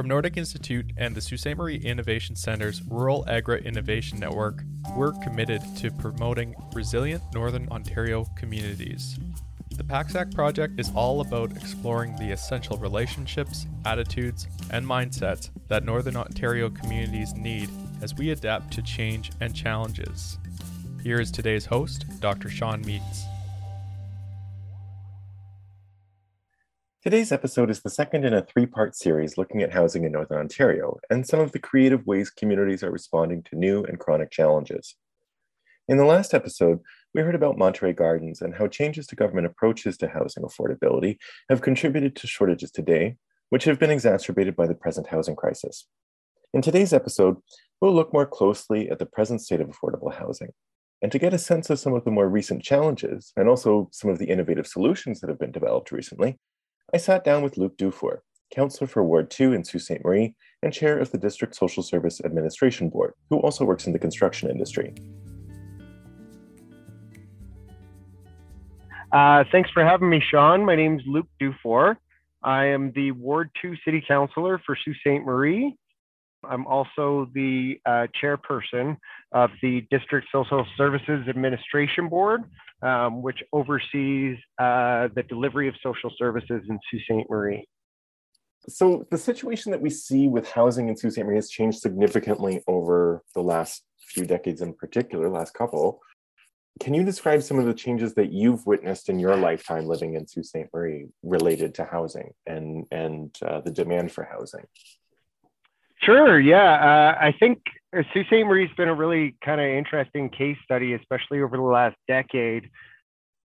From NORDIK Institute and the Sault Ste. Marie Innovation Center's Rural Agri Innovation Network, we're committed to promoting resilient Northern Ontario communities. The Packsack project is all about exploring the essential relationships, attitudes, and mindsets that Northern Ontario communities need as we adapt to change and challenges. Here is today's host, Dr. Sean Meades. Today's episode is the second in a three part series looking at housing in Northern Ontario and some of the creative ways communities are responding to new and chronic challenges. In the last episode, we heard about Monterey Gardens and how changes to government approaches to housing affordability have contributed to shortages today, which have been exacerbated by the present housing crisis. In today's episode, we'll look more closely at the present state of affordable housing. And to get a sense of some of the more recent challenges and also some of the innovative solutions that have been developed recently, I sat down with Luke Dufour, councilor for Ward 2 in Sault Ste. Marie and chair of the District Social Service Administration Board, who also works in the construction industry. Uh, thanks for having me, Sean. My name is Luke Dufour. I am the Ward 2 City Councilor for Sault Ste. Marie. I'm also the uh, chairperson of the District Social Services Administration Board, um, which oversees uh, the delivery of social services in Sault Ste. Marie. So, the situation that we see with housing in Sault Ste. Marie has changed significantly over the last few decades, in particular, last couple. Can you describe some of the changes that you've witnessed in your lifetime living in Sault Ste. Marie related to housing and, and uh, the demand for housing? Sure. Yeah. Uh, I think Sault Ste. Marie's been a really kind of interesting case study, especially over the last decade.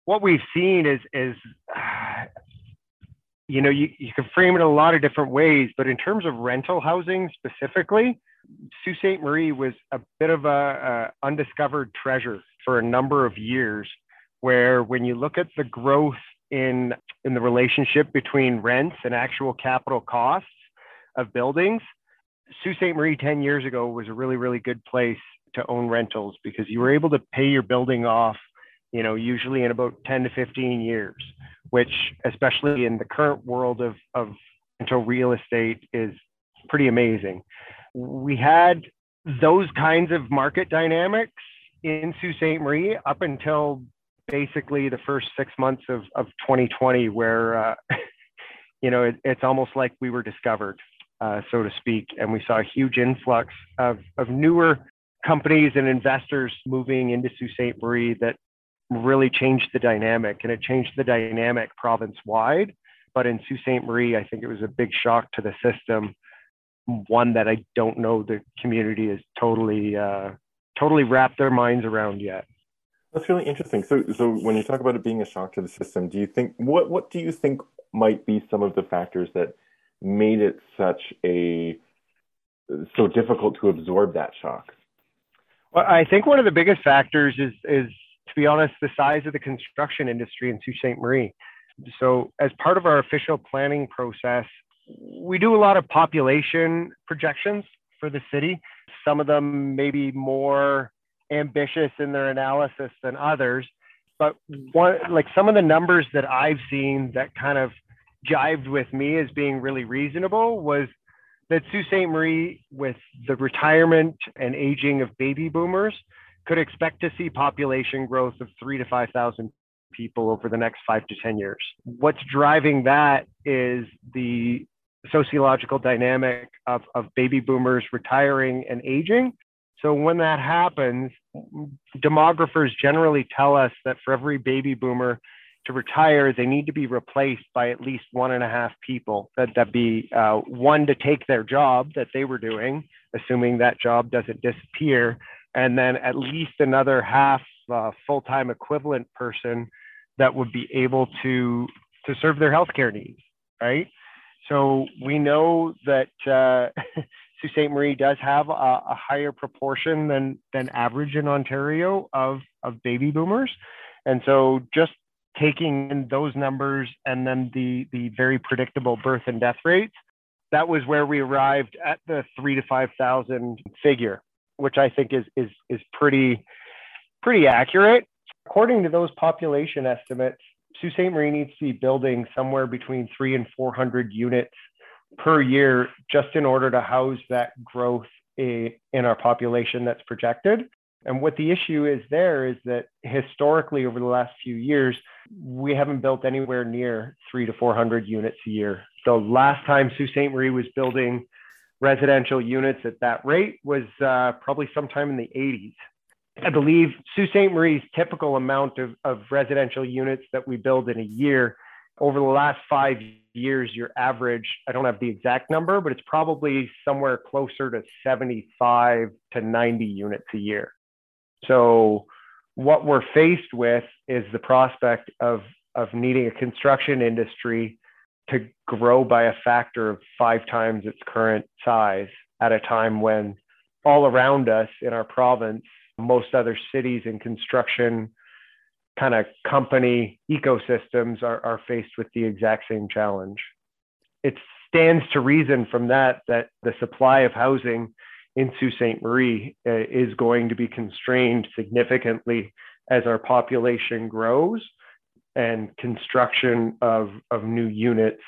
What we've seen is, is uh, you know, you, you can frame it a lot of different ways, but in terms of rental housing specifically, Sault Ste. Marie was a bit of a, a undiscovered treasure for a number of years, where when you look at the growth in in the relationship between rents and actual capital costs of buildings, Sault Ste. Marie 10 years ago was a really, really good place to own rentals because you were able to pay your building off, you know, usually in about 10 to 15 years, which, especially in the current world of, of rental real estate, is pretty amazing. We had those kinds of market dynamics in Sault Ste. Marie up until basically the first six months of, of 2020, where, uh, you know, it, it's almost like we were discovered uh, so to speak. And we saw a huge influx of, of newer companies and investors moving into Sault Ste. Marie that really changed the dynamic. And it changed the dynamic province wide. But in Sault Ste. Marie, I think it was a big shock to the system, one that I don't know the community is totally, uh, totally wrapped their minds around yet. That's really interesting. So, so when you talk about it being a shock to the system, do you think what what do you think might be some of the factors that made it such a so difficult to absorb that shock? Well, I think one of the biggest factors is is to be honest the size of the construction industry in Sault Ste. Marie. So, as part of our official planning process, we do a lot of population projections for the city. Some of them may be more ambitious in their analysis than others. But one, like some of the numbers that I've seen that kind of jived with me as being really reasonable was that Sault Ste. Marie, with the retirement and aging of baby boomers, could expect to see population growth of three to 5,000 people over the next five to 10 years. What's driving that is the sociological dynamic of, of baby boomers retiring and aging. So when that happens, demographers generally tell us that for every baby boomer, to retire, they need to be replaced by at least one and a half people. That that be uh, one to take their job that they were doing, assuming that job doesn't disappear, and then at least another half uh, full-time equivalent person that would be able to to serve their healthcare needs. Right. So we know that uh, Sault Ste. Marie does have a, a higher proportion than than average in Ontario of of baby boomers. And so just taking in those numbers and then the, the very predictable birth and death rates, that was where we arrived at the three to 5,000 figure, which I think is, is, is pretty, pretty accurate. According to those population estimates, Sault Ste. Marie needs to be building somewhere between three and 400 units per year just in order to house that growth in our population that's projected. And what the issue is there is that historically, over the last few years, we haven't built anywhere near three to 400 units a year. The last time Sault Ste. Marie was building residential units at that rate was uh, probably sometime in the 80s. I believe Sault Ste. Marie's typical amount of, of residential units that we build in a year over the last five years, your average, I don't have the exact number, but it's probably somewhere closer to 75 to 90 units a year. So, what we're faced with is the prospect of, of needing a construction industry to grow by a factor of five times its current size at a time when all around us in our province, most other cities in construction kind of company ecosystems are, are faced with the exact same challenge. It stands to reason from that that the supply of housing in Sault Ste. Marie uh, is going to be constrained significantly as our population grows and construction of, of new units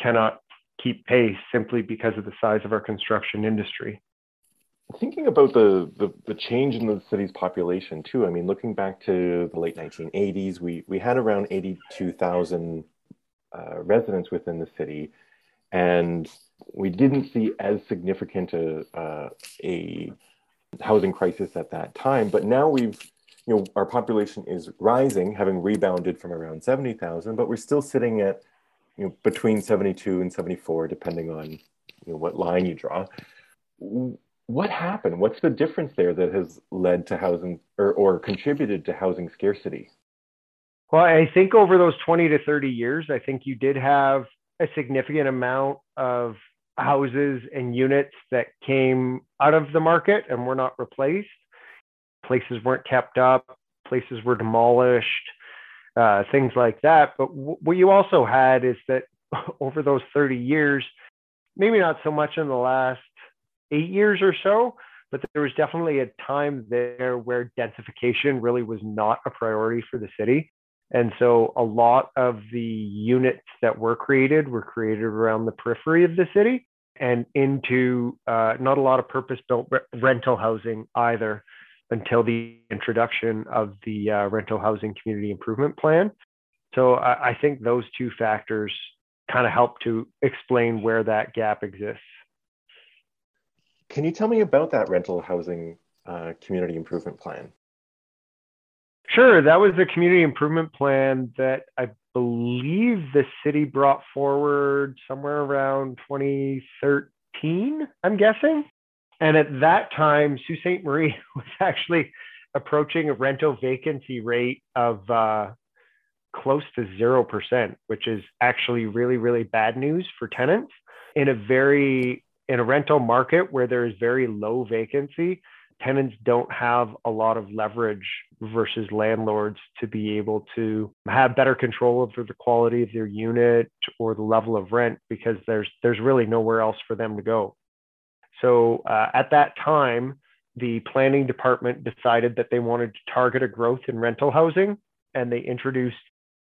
cannot keep pace simply because of the size of our construction industry. Thinking about the, the, the change in the city's population too, I mean, looking back to the late 1980s, we, we had around 82,000 uh, residents within the city, and we didn't see as significant a, uh, a housing crisis at that time. But now we've, you know, our population is rising, having rebounded from around 70,000, but we're still sitting at, you know, between 72 and 74, depending on, you know, what line you draw what happened? What's the difference there that has led to housing or, or contributed to housing scarcity? Well, I think over those 20 to 30 years, I think you did have a significant amount of houses and units that came out of the market and were not replaced. Places weren't kept up, places were demolished, uh, things like that. But w- what you also had is that over those 30 years, maybe not so much in the last eight years or so, but there was definitely a time there where densification really was not a priority for the city. And so a lot of the units that were created were created around the periphery of the city and into uh, not a lot of purpose built re- rental housing either until the introduction of the uh, rental housing community improvement plan. So I, I think those two factors kind of help to explain where that gap exists. Can you tell me about that rental housing uh, community improvement plan? Sure. That was a community improvement plan that I believe the city brought forward somewhere around 2013, I'm guessing. And at that time, Sault Ste. Marie was actually approaching a rental vacancy rate of uh, close to 0%, which is actually really, really bad news for tenants in a very in a rental market where there is very low vacancy, tenants don't have a lot of leverage versus landlords to be able to have better control over the quality of their unit or the level of rent because there's there's really nowhere else for them to go. So uh, at that time, the planning department decided that they wanted to target a growth in rental housing, and they introduced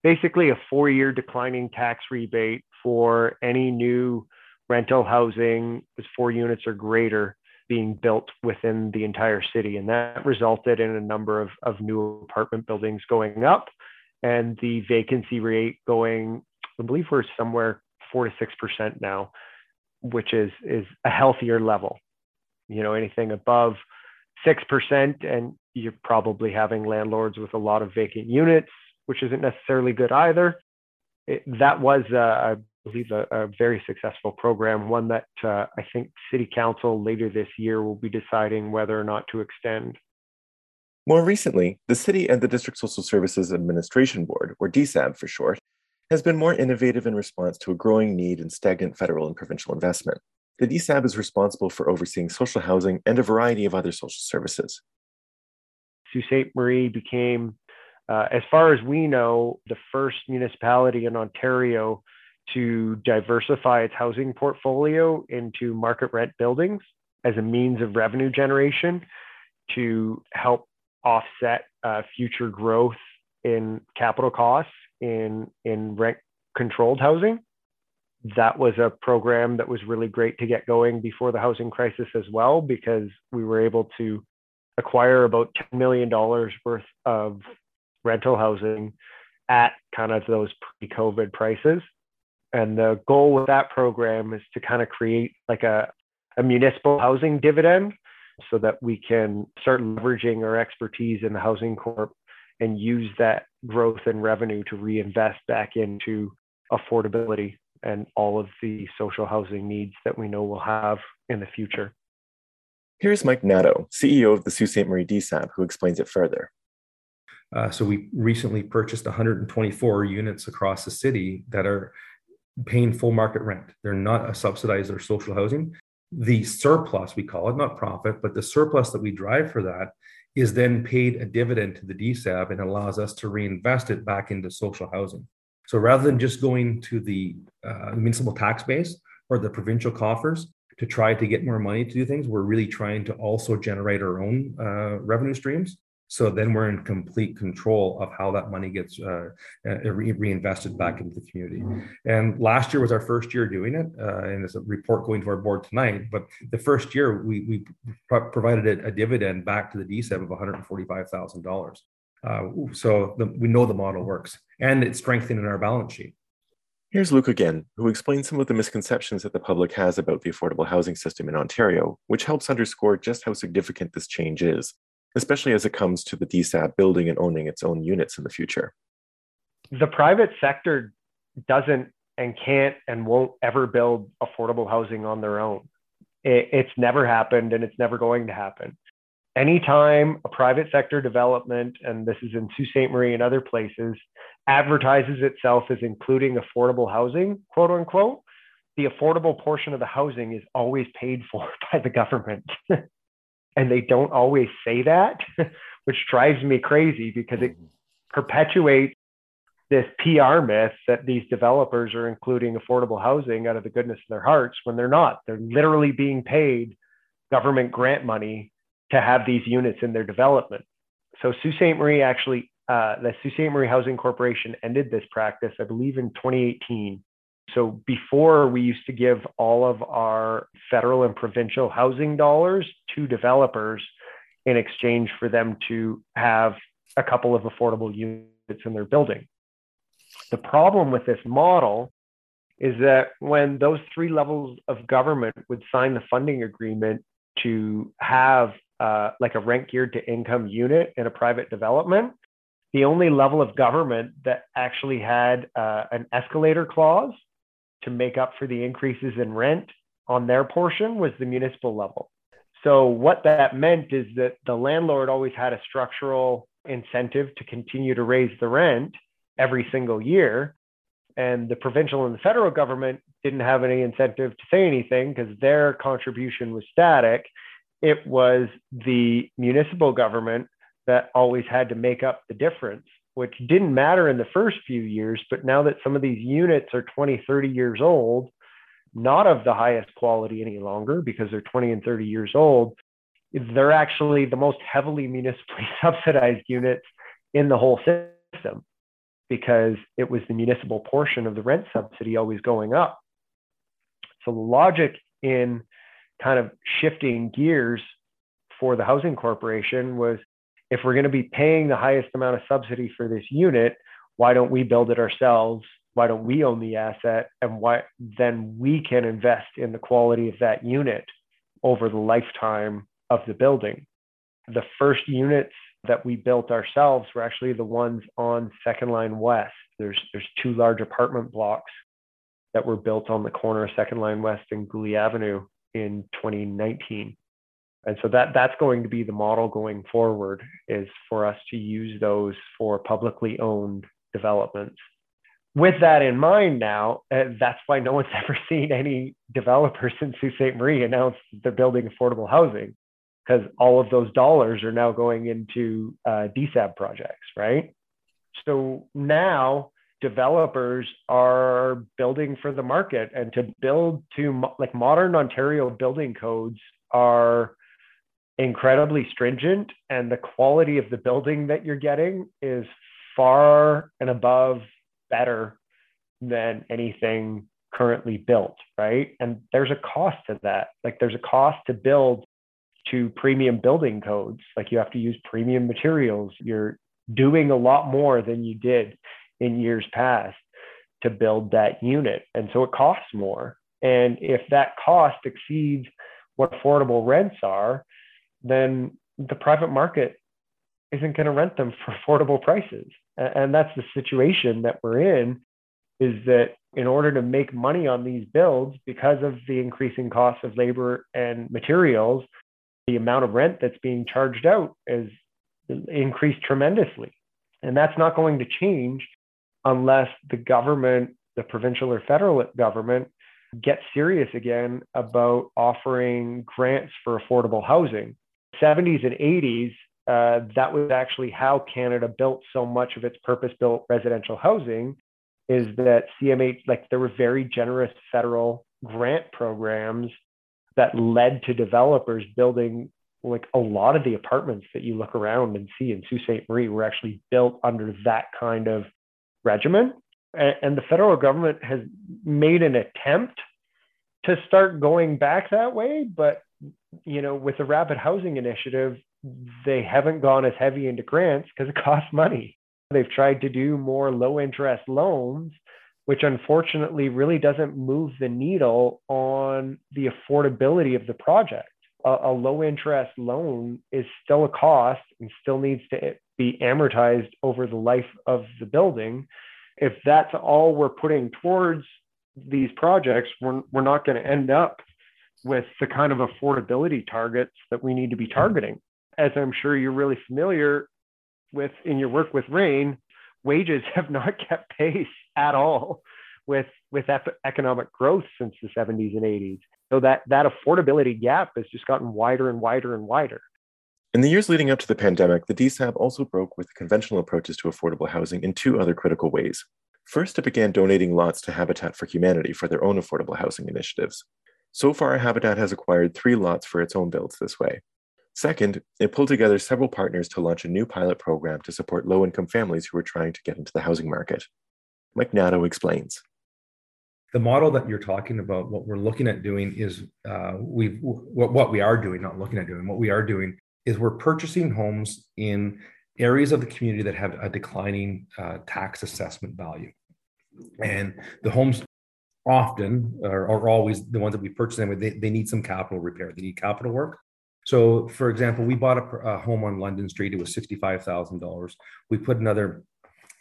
basically a four-year declining tax rebate for any new rental housing was four units or greater being built within the entire city. And that resulted in a number of, of new apartment buildings going up and the vacancy rate going, I believe we're somewhere four to six percent now, which is is a healthier level. You know, anything above six percent, and you're probably having landlords with a lot of vacant units, which isn't necessarily good either. It, that was a, believe, a, a very successful program, one that uh, I think City Council later this year will be deciding whether or not to extend. More recently, the City and the District Social Services Administration Board, or DSSAB for short, has been more innovative in response to a growing need in stagnant federal and provincial investment. The DSSAB is responsible for overseeing social housing and a variety of other social services. Sault Ste. Marie became, uh, as far as we know, the first municipality in Ontario to diversify its housing portfolio into market rent buildings as a means of revenue generation to help offset uh, future growth in capital costs in, in rent controlled housing. that was a program that was really great to get going before the housing crisis as well, because we were able to acquire about $10 million worth of rental housing at kind of those pre COVID prices. And the goal with that program is to kind of create like a, a municipal housing dividend so that we can start leveraging our expertise in the housing corp and use that growth and revenue to reinvest back into affordability and all of the social housing needs that we know we'll have in the future. Here's Mike Nadeau, CEO of the Sault Ste. Marie DSSAB, who explains it further. Uh, so we recently purchased 124 units across the city that are paying full market rent. They're not a subsidized or social housing. The surplus, we call it, not profit, but the surplus that we drive for that is then paid a dividend to the DSSAB and allows us to reinvest it back into social housing. So rather than just going to the uh, municipal tax base or the provincial coffers to try to get more money to do things, we're really trying to also generate our own uh, revenue streams. So then we're in complete control of how that money gets uh, uh re- reinvested back into the community. And last year was our first year doing it, uh, and there's a report going to our board tonight. But the first year we, we pro- provided a, dividend back to the DSSAB of $145,000. Uh, so the, we know the model works and it's strengthening our balance sheet. Here's Luke again, who explains some of the misconceptions that the public has about the affordable housing system in Ontario, which helps underscore just how significant this change is, especially as it comes to the DSSAB building and owning its own units in the future. The private sector doesn't and can't and won't ever build affordable housing on their own. it's never happened and it's never going to happen anytime a private sector development, and this is in Sault Ste. Marie and other places, advertises itself as including affordable housing, quote unquote, the affordable portion of the housing is always paid for by the government. and they don't always say that, which drives me crazy because it perpetuates this PR myth that these developers are including affordable housing out of the goodness of their hearts when they're not. They're literally being paid government grant money to have these units in their development. So Sault Ste. Marie actually, uh, the Sault Ste. Marie Housing Corporation ended this practice, I believe, in 2018. So before we used to give all of our federal and provincial housing dollars to developers in exchange for them to have a couple of affordable units in their building. The problem with this model is that when those three levels of government would sign the funding agreement to have uh, like a rent geared to income unit in a private development, the only level of government that actually had uh, an escalator clause to make up for the increases in rent on their portion was the municipal level. So, what that meant is that the landlord always had a structural incentive to continue to raise the rent every single year. And the provincial and the federal government didn't have any incentive to say anything because their contribution was static it was the municipal government that always had to make up the difference, which didn't matter in the first few years. But now that some of these units are 20, 30 years old, not of the highest quality any longer because they're 20 and 30 years old, they're actually the most heavily municipally subsidized units in the whole system because it was the municipal portion of the rent subsidy always going up. So the logic in kind of shifting gears for the housing corporation was if we're going to be paying the highest amount of subsidy for this unit, why don't we build it ourselves? Why don't we own the asset? And why then we can invest in the quality of that unit over the lifetime of the building. The first units that we built ourselves were actually the ones on Second Line West. There's there's two large apartment blocks that were built on the corner of Second Line West and Goulet Avenue in 2019. And so that that's going to be the model going forward is for us to use those for publicly owned developments. With that in mind now, uh, that's why no one's ever seen any developers in Sault Ste. Marie announce they're building affordable housing because all of those dollars are now going into uh, DSSAB projects, right? So now developers are building for the market and to build to like modern Ontario building codes are incredibly stringent and the quality of the building that you're getting is far and above better than anything currently built, right? And there's a cost to that. Like there's a cost to build to premium building codes. Like you have to use premium materials. You're doing a lot more than you did in years past to build that unit. And so it costs more. And if that cost exceeds what affordable rents are, then the private market isn't going to rent them for affordable prices. And that's the situation that we're in is that in order to make money on these builds, because of the increasing cost of labor and materials, the amount of rent that's being charged out is increased tremendously. And that's not going to change unless the government, the provincial or federal government, get serious again about offering grants for affordable housing. 70s and 80s, uh, that was actually how Canada built so much of its purpose built residential housing is that CMH, like there were very generous federal grant programs that led to developers building like a lot of the apartments that you look around and see in Sault Ste. Marie were actually built under that kind of regimen. And the federal government has made an attempt to start going back that way, but you know, with the rapid housing initiative, they haven't gone as heavy into grants because it costs money. They've tried to do more low interest loans, which unfortunately really doesn't move the needle on the affordability of the project. A, a low interest loan is still a cost and still needs to be amortized over the life of the building. If that's all we're putting towards these projects, we're, we're not going to end up with the kind of affordability targets that we need to be targeting. As I'm sure you're really familiar with in your work with RAIN, wages have not kept pace at all with with economic growth since the 70s and 80s. So that that affordability gap has just gotten wider and wider and wider. In the years leading up to the pandemic, the DSSAB also broke with conventional approaches to affordable housing in two other critical ways. First, it began donating lots to Habitat for Humanity for their own affordable housing initiatives. So far, Habitat has acquired three lots for its own builds this way. Second, it pulled together several partners to launch a new pilot program to support low income families who are trying to get into the housing market. Mike Nadeau explains. The model that you're talking about, what we're looking at doing is uh, we what, what we are doing, not looking at doing, what we are doing is we're purchasing homes in areas of the community that have a declining uh, tax assessment value. And the homes often are, are, always the ones that we purchase them with, they, they need some capital repair, they need capital work. So, for example, we bought a, a home on London Street, it was $65,000. We put another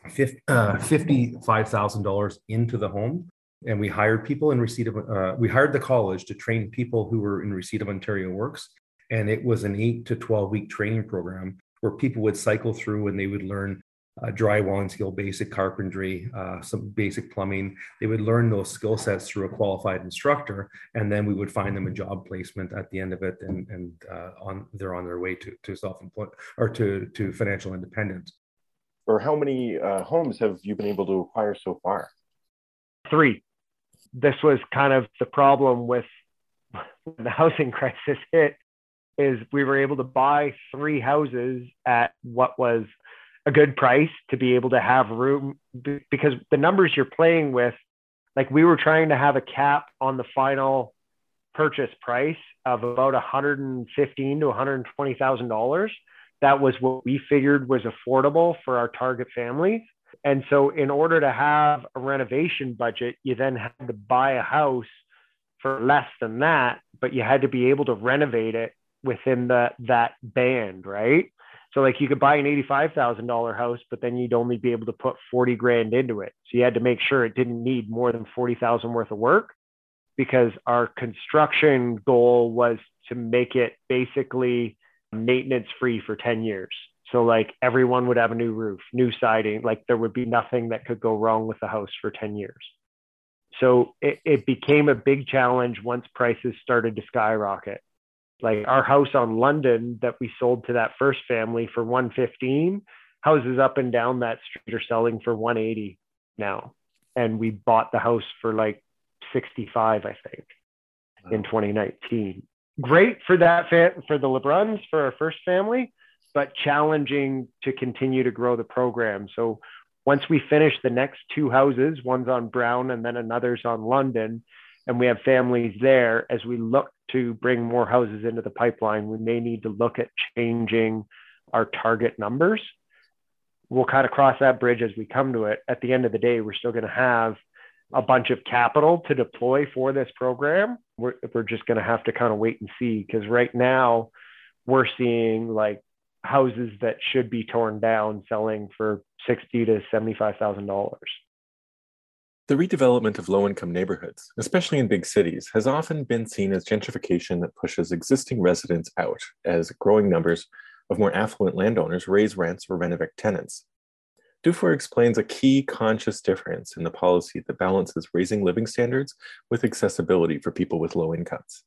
uh, $55,000 into the home and we hired people in receipt of uh, we hired the college to train people who were in receipt of ontario works and it was an 8 to 12 week training program where people would cycle through and they would learn uh, drywalling skill, basic carpentry, uh, some basic plumbing. They would learn those skill sets through a qualified instructor, and then we would find them a job placement at the end of it, and and uh, on they're on their way to to self employment or to to financial independence. Or how many uh, homes have you been able to acquire so far? Three. This was kind of the problem with the housing crisis hit is we were able to buy three houses at what was a good price to be able to have room because the numbers you're playing with like we were trying to have a cap on the final purchase price of about 115 to 120 thousand dollars that was what we figured was affordable for our target families and so in order to have a renovation budget you then had to buy a house for less than that but you had to be able to renovate it within the that band, right? So like you could buy an eighty-five thousand dollar house, but then you'd only be able to put forty grand into it. So you had to make sure it didn't need more than forty thousand worth of work, because our construction goal was to make it basically maintenance free for ten years. So like everyone would have a new roof, new siding, like there would be nothing that could go wrong with the house for ten years. So it, it became a big challenge once prices started to skyrocket like our house on London that we sold to that first family for 115 houses up and down that street are selling for 180 now. And we bought the house for like 65 I think wow. in 2019 great for that fa- for the Lebruns for our first family but challenging to continue to grow the program. So Once we finish the next two houses, one's on Brown and then another's on London, and we have families there, as we look to bring more houses into the pipeline, we may need to look at changing our target numbers. We'll kind of cross that bridge as we come to it. At the end of the day, we're still going to have a bunch of capital to deploy for this program. We're, we're just going to have to kind of wait and see because right now we're seeing like houses that should be torn down selling for sixty to seventy-five thousand dollars. The redevelopment of low income neighborhoods, especially in big cities, has often been seen as gentrification that pushes existing residents out as growing numbers of more affluent landowners raise rents or renovate tenants. Dufour explains a key conscious difference in the policy that balances raising living standards with accessibility for people with low incomes.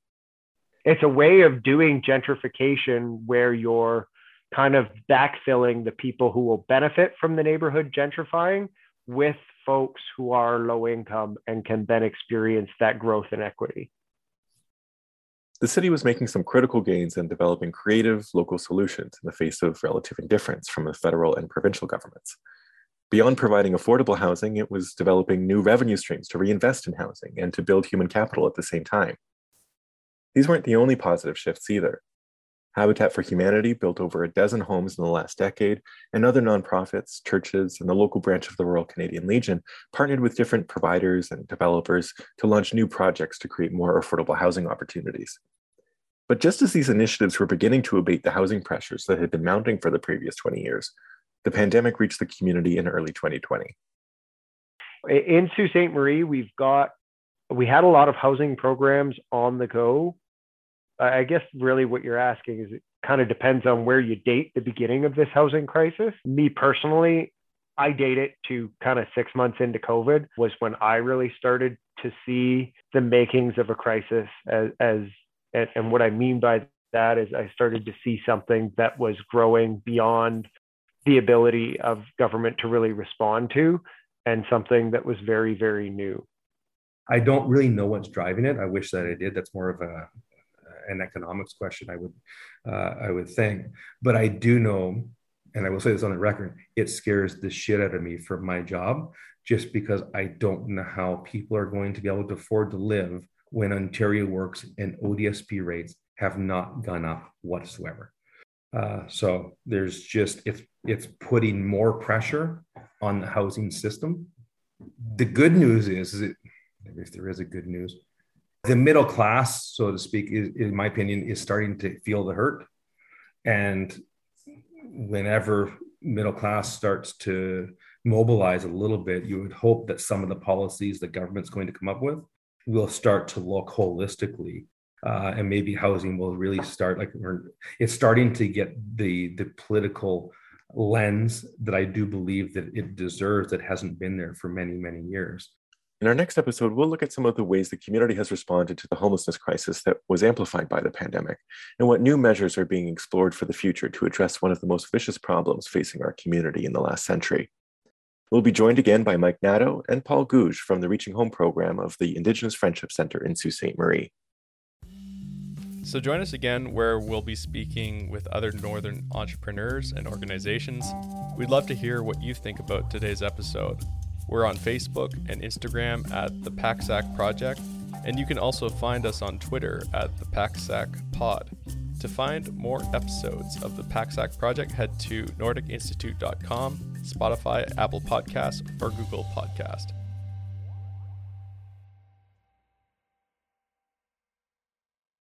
It's a way of doing gentrification where you're kind of backfilling the people who will benefit from the neighborhood gentrifying with folks who are low income and can then experience that growth and equity. The city was making some critical gains in developing creative local solutions in the face of relative indifference from the federal and provincial governments. Beyond providing affordable housing, it was developing new revenue streams to reinvest in housing and to build human capital at the same time. These weren't the only positive shifts either. Habitat for Humanity built over a dozen homes in the last decade, and other nonprofits, churches, and the local branch of the Royal Canadian Legion partnered with different providers and developers to launch new projects to create more affordable housing opportunities. But just as these initiatives were beginning to abate the housing pressures that had been mounting for the previous 20 years, the pandemic reached the community in early 2020. In Sault Ste. Marie, we've got, we had a lot of housing programs on the go. I guess really what you're asking is it kind of depends on where you date the beginning of this housing crisis. Me personally, I date it to kind of six months into COVID was when I really started to see the makings of a crisis as, as and, and what I mean by that is I started to see something that was growing beyond the ability of government to really respond to and something that was very, very new. I don't really know what's driving it. I wish that I did. That's more of a an economics question, I would uh, I would think. But I do know, and I will say this on the record, it scares the shit out of me for my job, just because I don't know how people are going to be able to afford to live when Ontario Works and ODSP rates have not gone up whatsoever. Uh, so there's just it's it's putting more pressure on the housing system. The good news is, is it, if there is a good news, the middle class, so to speak, is, in my opinion, is starting to feel the hurt. And whenever middle class starts to mobilize a little bit, you would hope that some of the policies the government's going to come up with will start to look holistically uh, and maybe housing will really start like it's starting to get the the political lens that I do believe that it deserves that hasn't been there for many many years. In our next episode, we'll look at some of the ways the community has responded to the homelessness crisis that was amplified by the pandemic, and what new measures are being explored for the future to address one of the most vicious problems facing our community in the last century. We'll be joined again by Mike Nadeau and Paul Gouge from the Reaching Home program of the Indigenous Friendship Center in Sault Ste. Marie. So join us again where we'll be speaking with other Northern entrepreneurs and organizations. We'd love to hear what you think about today's episode. We're on Facebook and Instagram at the Packsack Project, and you can also find us on Twitter at the Packsack Pod. To find more episodes of the Packsack Project, head to nordikinstitute.com, Spotify, Apple Podcasts, or Google Podcast.